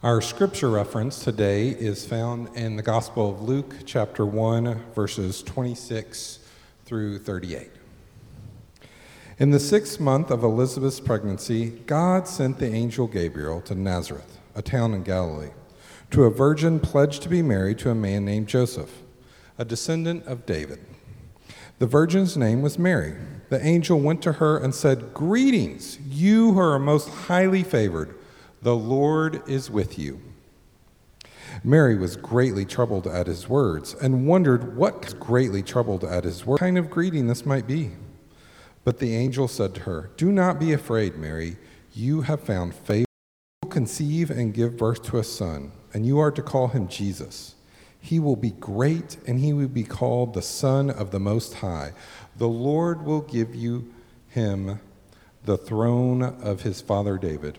Our scripture reference today is found in the Gospel of Luke, chapter 1, verses 26 through 38. In the sixth month of Elizabeth's pregnancy, God sent the angel Gabriel to Nazareth, a town in Galilee, to a virgin pledged to be married to a man named Joseph, a descendant of David. The virgin's name was Mary. The angel went to her and said, Greetings, you who are most highly favored. The Lord is with you. Mary was greatly troubled at his words and wondered what greatly troubled at his kind of greeting this might be. But the angel said to her, Do not be afraid, Mary. You have found favor. You will conceive and give birth to a son, and you are to call him Jesus. He will be great, and he will be called the Son of the Most High. The Lord will give you him the throne of his father David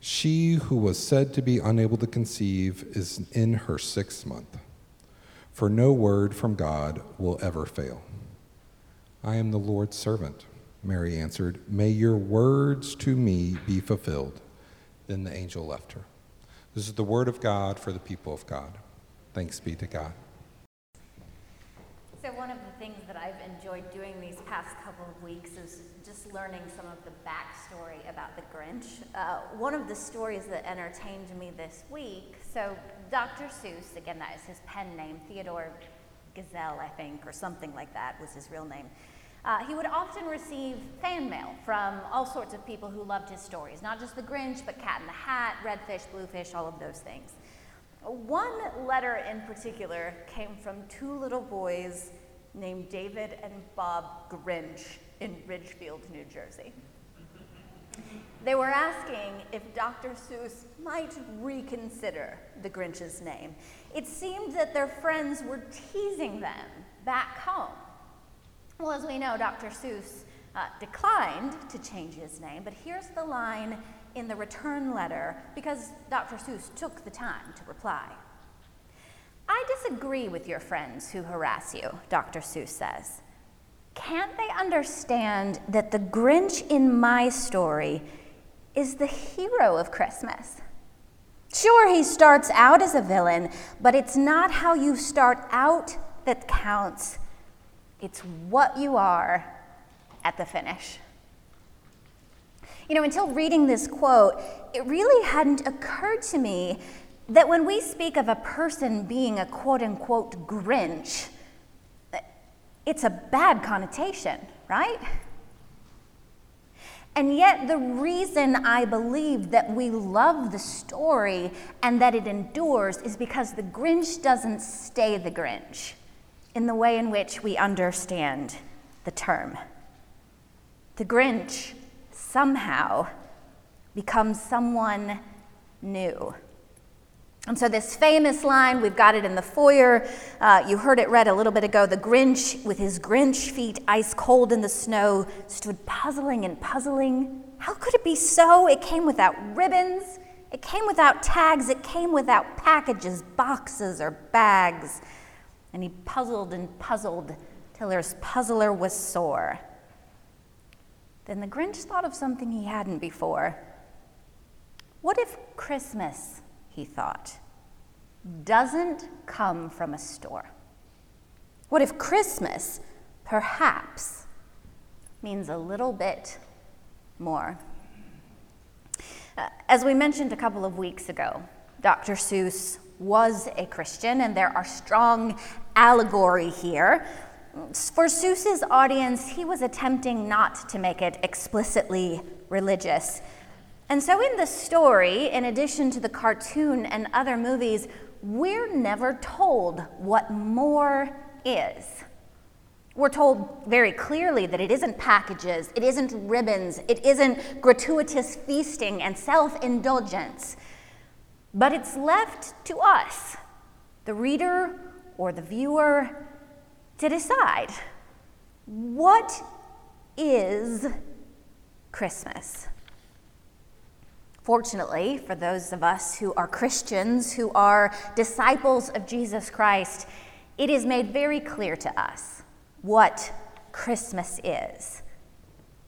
she who was said to be unable to conceive is in her sixth month, for no word from God will ever fail. I am the Lord's servant, Mary answered. May your words to me be fulfilled. Then the angel left her. This is the word of God for the people of God. Thanks be to God. So, one of the things that I've enjoyed doing these past couple of weeks is just learning some of the backstory about the Grinch. Uh, one of the stories that entertained me this week so, Dr. Seuss, again, that is his pen name, Theodore Geisel, I think, or something like that was his real name. Uh, he would often receive fan mail from all sorts of people who loved his stories, not just the Grinch, but Cat in the Hat, Redfish, Bluefish, all of those things. One letter in particular came from two little boys named David and Bob Grinch in Ridgefield, New Jersey. They were asking if Dr. Seuss might reconsider the Grinch's name. It seemed that their friends were teasing them back home. Well, as we know, Dr. Seuss uh, declined to change his name, but here's the line in the return letter because Dr. Seuss took the time to reply. I disagree with your friends who harass you, Dr. Seuss says. Can't they understand that the Grinch in my story is the hero of Christmas? Sure, he starts out as a villain, but it's not how you start out that counts. It's what you are at the finish. You know, until reading this quote, it really hadn't occurred to me that when we speak of a person being a quote unquote Grinch, it's a bad connotation, right? And yet, the reason I believe that we love the story and that it endures is because the Grinch doesn't stay the Grinch in the way in which we understand the term. The Grinch somehow becomes someone new. And so, this famous line, we've got it in the foyer. Uh, you heard it read a little bit ago. The Grinch, with his Grinch feet ice cold in the snow, stood puzzling and puzzling. How could it be so? It came without ribbons, it came without tags, it came without packages, boxes, or bags. And he puzzled and puzzled till his puzzler was sore. Then the Grinch thought of something he hadn't before. What if Christmas he thought, doesn't come from a store? What if Christmas, perhaps, means a little bit more? Uh, as we mentioned a couple of weeks ago, Dr. Seuss was a Christian, and there are strong allegory here. For Seuss's audience, he was attempting not to make it explicitly religious. And so, in the story, in addition to the cartoon and other movies, we're never told what more is. We're told very clearly that it isn't packages, it isn't ribbons, it isn't gratuitous feasting and self indulgence, but it's left to us the reader or the viewer to decide what is Christmas? Fortunately, for those of us who are Christians, who are disciples of Jesus Christ, it is made very clear to us what Christmas is.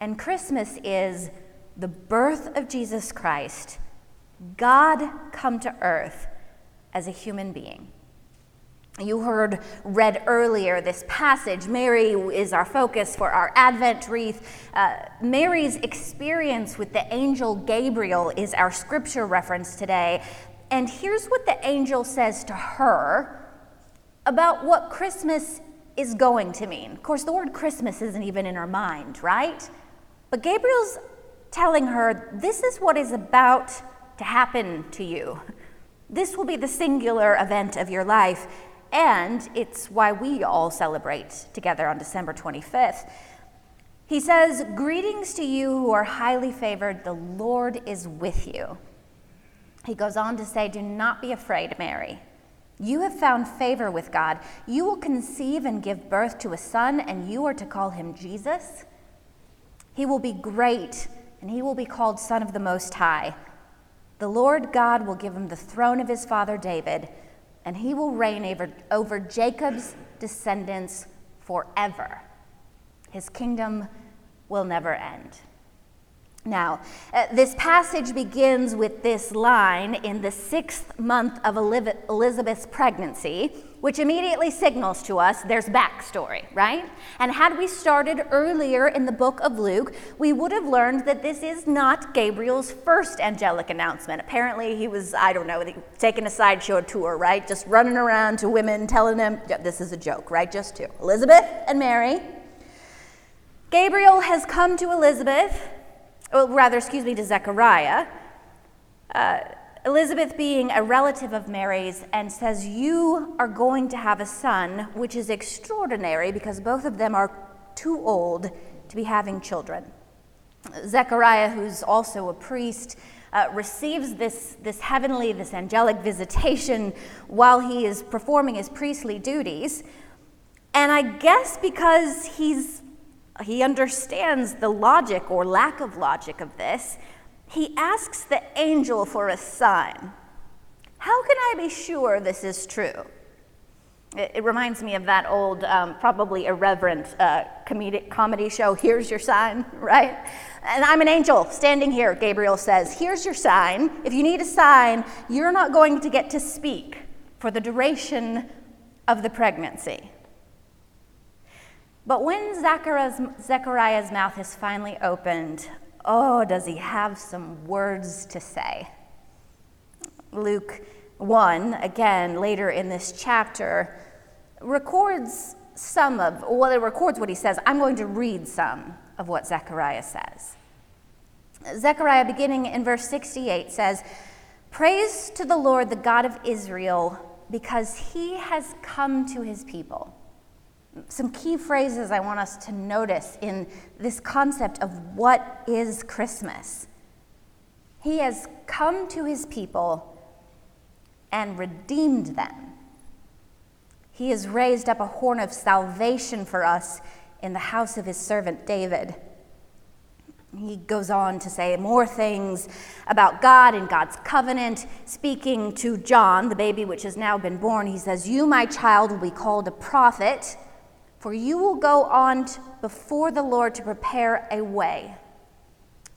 And Christmas is the birth of Jesus Christ, God come to earth as a human being. You heard read earlier this passage. Mary is our focus for our Advent wreath. Uh, Mary's experience with the angel Gabriel is our scripture reference today. And here's what the angel says to her about what Christmas is going to mean. Of course, the word Christmas isn't even in her mind, right? But Gabriel's telling her this is what is about to happen to you. This will be the singular event of your life and it's why we all celebrate together on December 25th. He says, Greetings to you who are highly favored, the Lord is with you. He goes on to say, Do not be afraid, Mary. You have found favor with God. You will conceive and give birth to a son, and you are to call him Jesus. He will be great, and he will be called Son of the Most High. The Lord God will give him the throne of his father David and he will reign over, over Jacob's descendants forever. His kingdom will never end. Now, uh, this passage begins with this line in the sixth month of Elizabeth's pregnancy, which immediately signals to us there's backstory, right? And had we started earlier in the book of Luke, we would have learned that this is not Gabriel's first angelic announcement. Apparently, he was, I don't know, taking a sideshow tour, right? Just running around to women, telling them, this is a joke, right? Just to Elizabeth and Mary. Gabriel has come to Elizabeth or rather, excuse me, to Zechariah. Uh, Elizabeth being a relative of Mary's and says, You are going to have a son, which is extraordinary because both of them are too old to be having children. Zechariah, who's also a priest, uh, receives this, this heavenly, this angelic visitation while he is performing his priestly duties. And I guess because he's he understands the logic or lack of logic of this. He asks the angel for a sign. How can I be sure this is true? It, it reminds me of that old, um, probably irreverent uh, comedic, comedy show, Here's Your Sign, right? And I'm an angel standing here, Gabriel says, Here's your sign. If you need a sign, you're not going to get to speak for the duration of the pregnancy. But when Zechariah's, Zechariah's mouth is finally opened, oh, does he have some words to say? Luke 1, again, later in this chapter, records some of, well, it records what he says. I'm going to read some of what Zechariah says. Zechariah, beginning in verse 68, says, Praise to the Lord, the God of Israel, because he has come to his people some key phrases I want us to notice in this concept of what is Christmas. He has come to his people and redeemed them. He has raised up a horn of salvation for us in the house of his servant David. He goes on to say more things about God and God's covenant. Speaking to John, the baby which has now been born, he says, You, my child, will be called a prophet for you will go on before the Lord to prepare a way.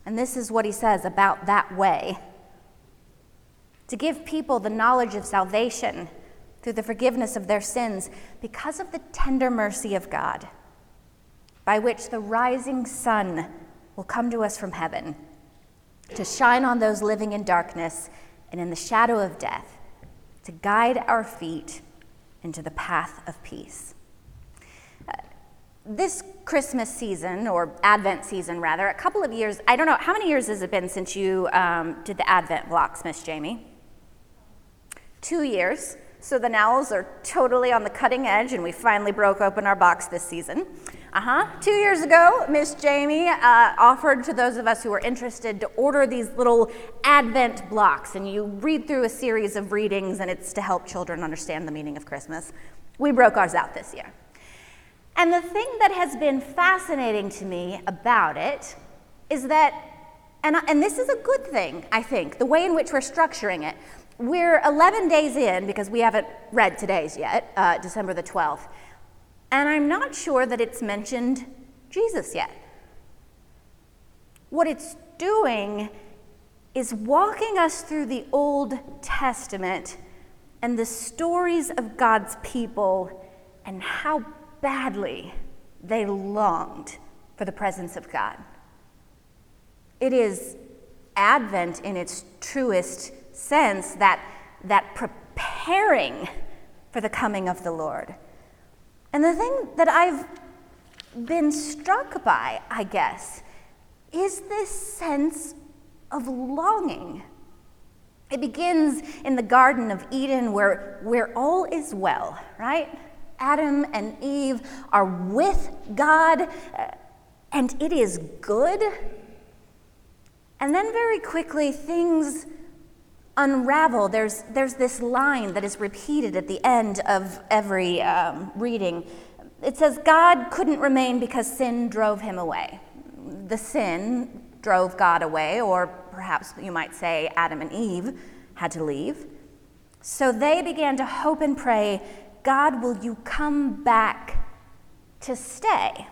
And this is what he says about that way to give people the knowledge of salvation through the forgiveness of their sins because of the tender mercy of God, by which the rising sun will come to us from heaven to shine on those living in darkness and in the shadow of death, to guide our feet into the path of peace this Christmas season, or Advent season rather, a couple of years, I don't know, how many years has it been since you um, did the Advent blocks, Miss Jamie? Two years. So the Nowells are totally on the cutting edge, and we finally broke open our box this season. Uh huh. Two years ago, Miss Jamie uh, offered to those of us who were interested to order these little Advent blocks, and you read through a series of readings, and it's to help children understand the meaning of Christmas. We broke ours out this year. And the thing that has been fascinating to me about it is that, and, and this is a good thing, I think, the way in which we're structuring it. We're 11 days in because we haven't read today's yet, uh, December the 12th. And I'm not sure that it's mentioned Jesus yet. What it's doing is walking us through the Old Testament and the stories of God's people and how badly they longed for the presence of God. It is Advent in its truest sense that, that preparing for the coming of the Lord. And the thing that I've been struck by, I guess, is this sense of longing. It begins in the Garden of Eden where, where all is well, right? Adam and Eve are with God, and it is good. And then very quickly, things unravel. There's, there's this line that is repeated at the end of every um, reading. It says, God couldn't remain because sin drove him away. The sin drove God away, or perhaps you might say Adam and Eve had to leave. So they began to hope and pray, God, will you come back to stay?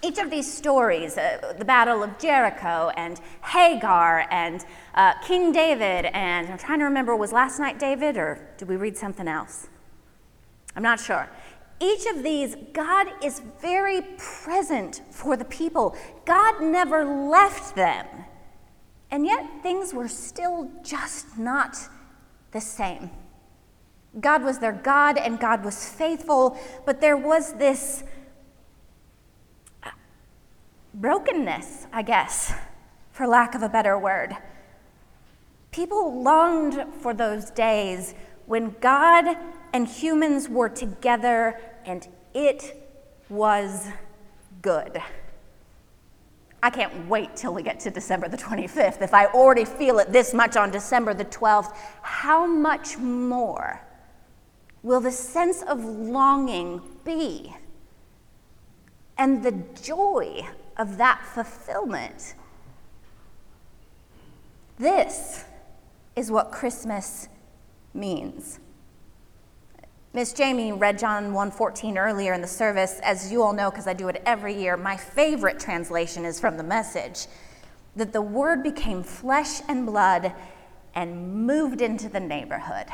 Each of these stories, uh, the Battle of Jericho and Hagar and uh, King David, and I'm trying to remember, was last night David or did we read something else? I'm not sure. Each of these, God is very present for the people. God never left them. And yet things were still just not the same. God was their God and God was faithful, but there was this brokenness, I guess, for lack of a better word. People longed for those days when God and humans were together and it was good. I can't wait till we get to December the 25th. If I already feel it this much on December the 12th, how much more will the sense of longing be? And the joy of that fulfillment. This is what Christmas means. Miss Jamie read John 1:14 earlier in the service. As you all know, because I do it every year, my favorite translation is from the message that the word became flesh and blood and moved into the neighborhood.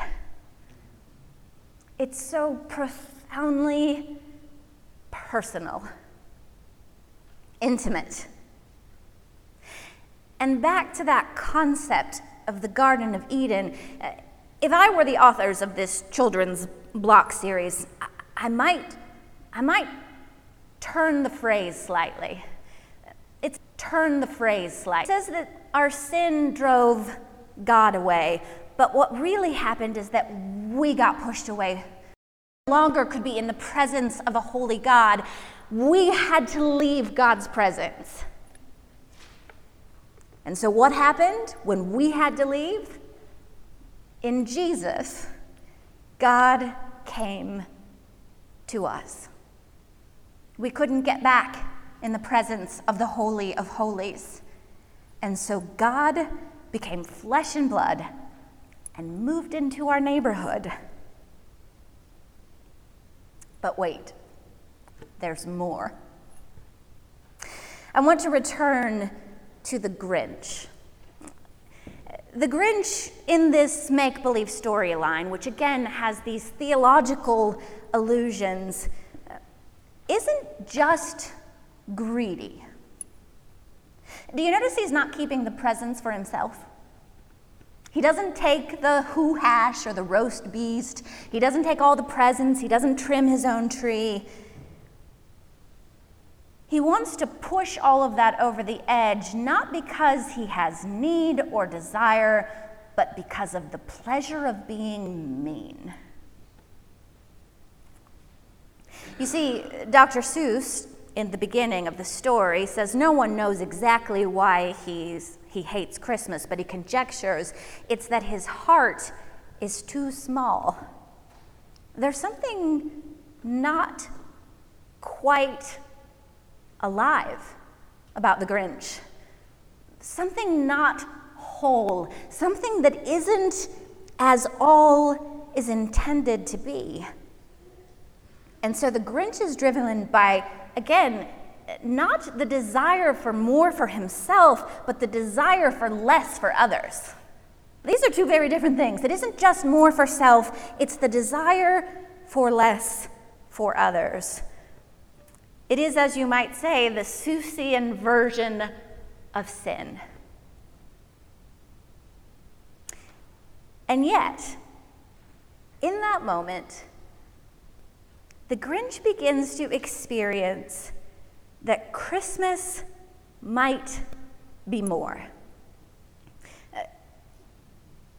It's so profoundly personal intimate. And back to that concept of the Garden of Eden, uh, if I were the authors of this children's block series, I might, I might turn the phrase slightly. It's turn the phrase slightly. It says that our sin drove God away, but what really happened is that we got pushed away. Longer could be in the presence of a holy God, we had to leave God's presence. And so, what happened when we had to leave? In Jesus, God came to us. We couldn't get back in the presence of the Holy of Holies. And so, God became flesh and blood and moved into our neighborhood. But wait there's more. I want to return to the Grinch. The Grinch in this make believe storyline, which again has these theological allusions, isn't just greedy. Do you notice he's not keeping the presents for himself? He doesn't take the who hash or the roast beast. He doesn't take all the presents. He doesn't trim his own tree. He wants to push all of that over the edge, not because he has need or desire, but because of the pleasure of being mean. You see, Dr. Seuss in the beginning of the story says no one knows exactly why he's, he hates Christmas, but he conjectures it's that his heart is too small. There's something not quite alive about the Grinch, something not whole, something that isn't as all is intended to be. And so the Grinch is driven by, again, not the desire for more for himself, but the desire for less for others. These are two very different things. It isn't just more for self, it's the desire for less for others. It is, as you might say, the Seussian version of sin. And yet, in that moment, the Grinch begins to experience that Christmas might be more. Uh,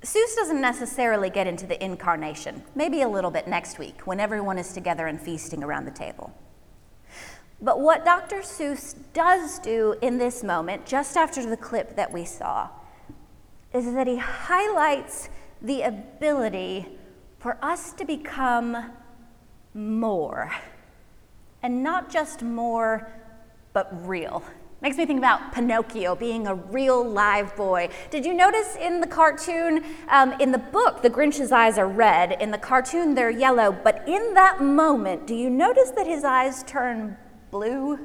Seuss doesn't necessarily get into the incarnation, maybe a little bit next week when everyone is together and feasting around the table. But what Dr. Seuss does do in this moment, just after the clip that we saw, is that he highlights the ability for us to become more. And not just more, but real. Makes me think about Pinocchio being a real live boy. Did you notice in the cartoon, um, in the book, the Grinch's eyes are red. In the cartoon, they're yellow. But in that moment, do you notice that his eyes turn blue?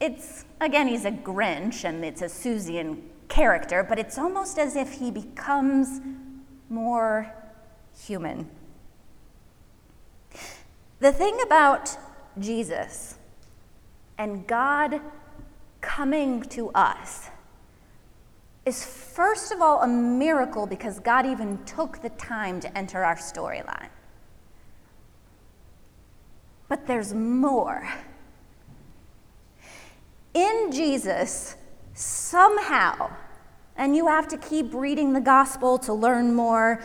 It's, again, he's a Grinch and it's a Seussian character, but it's almost as if he becomes more human. The thing about Jesus and God coming to us is, first of all, a miracle because God even took the time to enter our storyline. But there's more. In Jesus, somehow, and you have to keep reading the gospel to learn more,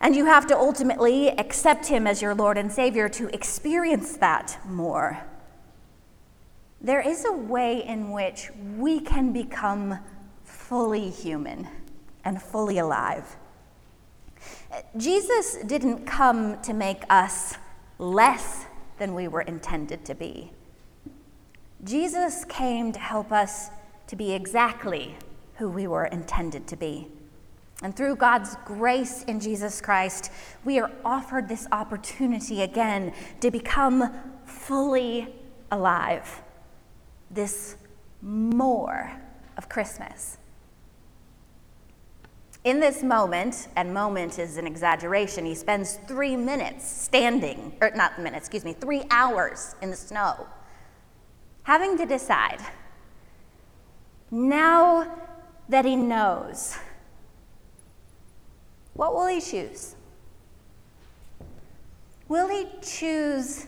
and you have to ultimately accept Him as your Lord and Savior to experience that more. There is a way in which we can become fully human and fully alive. Jesus didn't come to make us less than we were intended to be. Jesus came to help us to be exactly who we were intended to be. And through God's grace in Jesus Christ, we are offered this opportunity again to become fully alive. This more of Christmas. In this moment, and moment is an exaggeration, he spends three minutes standing, or not minutes, excuse me, three hours in the snow, having to decide now that he knows what will he choose? Will he choose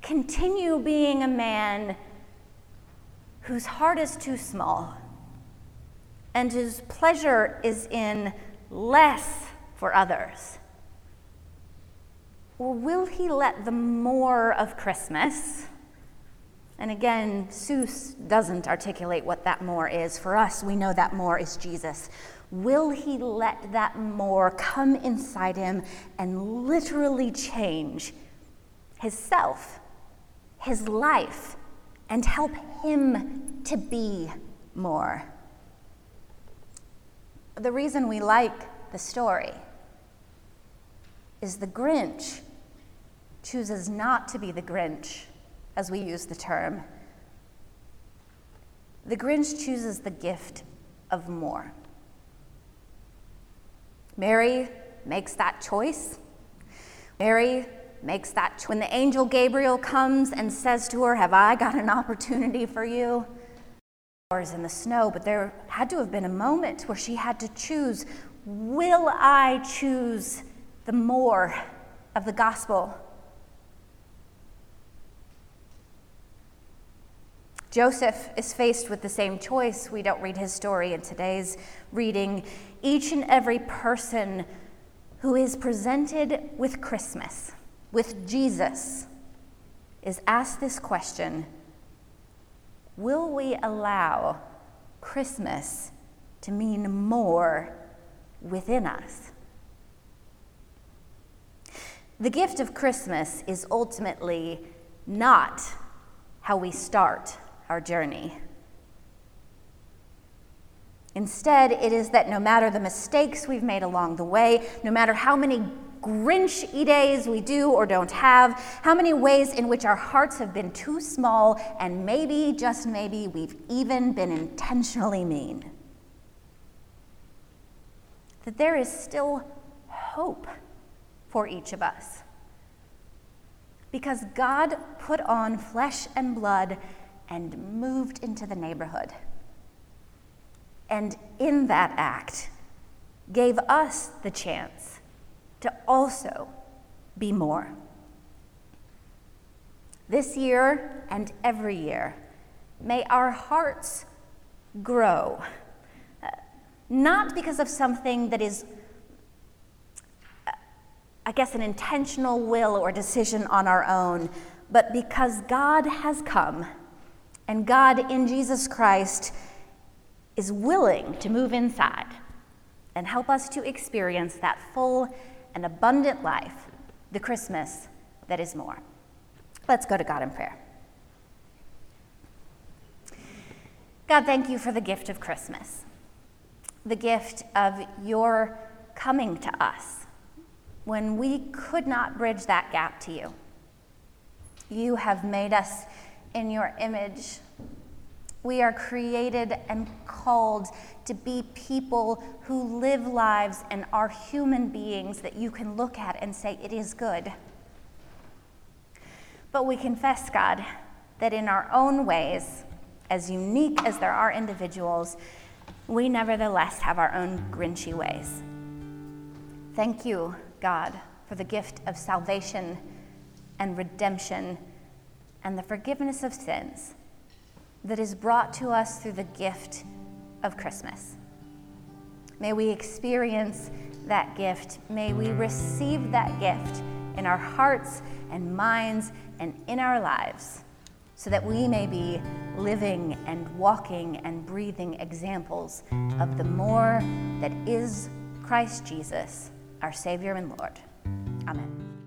continue being a man whose heart is too small and whose pleasure is in less for others? Or will he let the more of Christmas? And again, Seuss doesn't articulate what that more is. For us, we know that more is Jesus. Will he let that more come inside him and literally change his self, his life, and help him to be more? The reason we like the story is the Grinch chooses not to be the Grinch, as we use the term. The Grinch chooses the gift of more. Mary makes that choice. Mary makes that choice. When the angel Gabriel comes and says to her, Have I got an opportunity for you? Hours in the snow, but there had to have been a moment where she had to choose Will I choose the more of the gospel? Joseph is faced with the same choice. We don't read his story in today's reading. Each and every person who is presented with Christmas, with Jesus, is ask this question Will we allow Christmas to mean more within us? The gift of Christmas is ultimately not how we start our journey. Instead, it is that no matter the mistakes we've made along the way, no matter how many Grinch days we do or don't have, how many ways in which our hearts have been too small, and maybe, just maybe, we've even been intentionally mean. That there is still hope for each of us. Because God put on flesh and blood and moved into the neighborhood. And in that act, gave us the chance to also be more. This year and every year, may our hearts grow, uh, not because of something that is, uh, I guess, an intentional will or decision on our own, but because God has come and God in Jesus Christ is willing to move inside and help us to experience that full and abundant life, the Christmas that is more. Let's go to God in prayer. God, thank you for the gift of Christmas, the gift of your coming to us when we could not bridge that gap to you. You have made us in your image we are created and called to be people who live lives and are human beings that you can look at and say, it is good. But we confess, God, that in our own ways, as unique as there are individuals, we nevertheless have our own grinchy ways. Thank you, God, for the gift of salvation and redemption and the forgiveness of sins that is brought to us through the gift of Christmas. May we experience that gift. May we receive that gift in our hearts and minds and in our lives so that we may be living and walking and breathing examples of the more that is Christ Jesus, our Savior and Lord. Amen.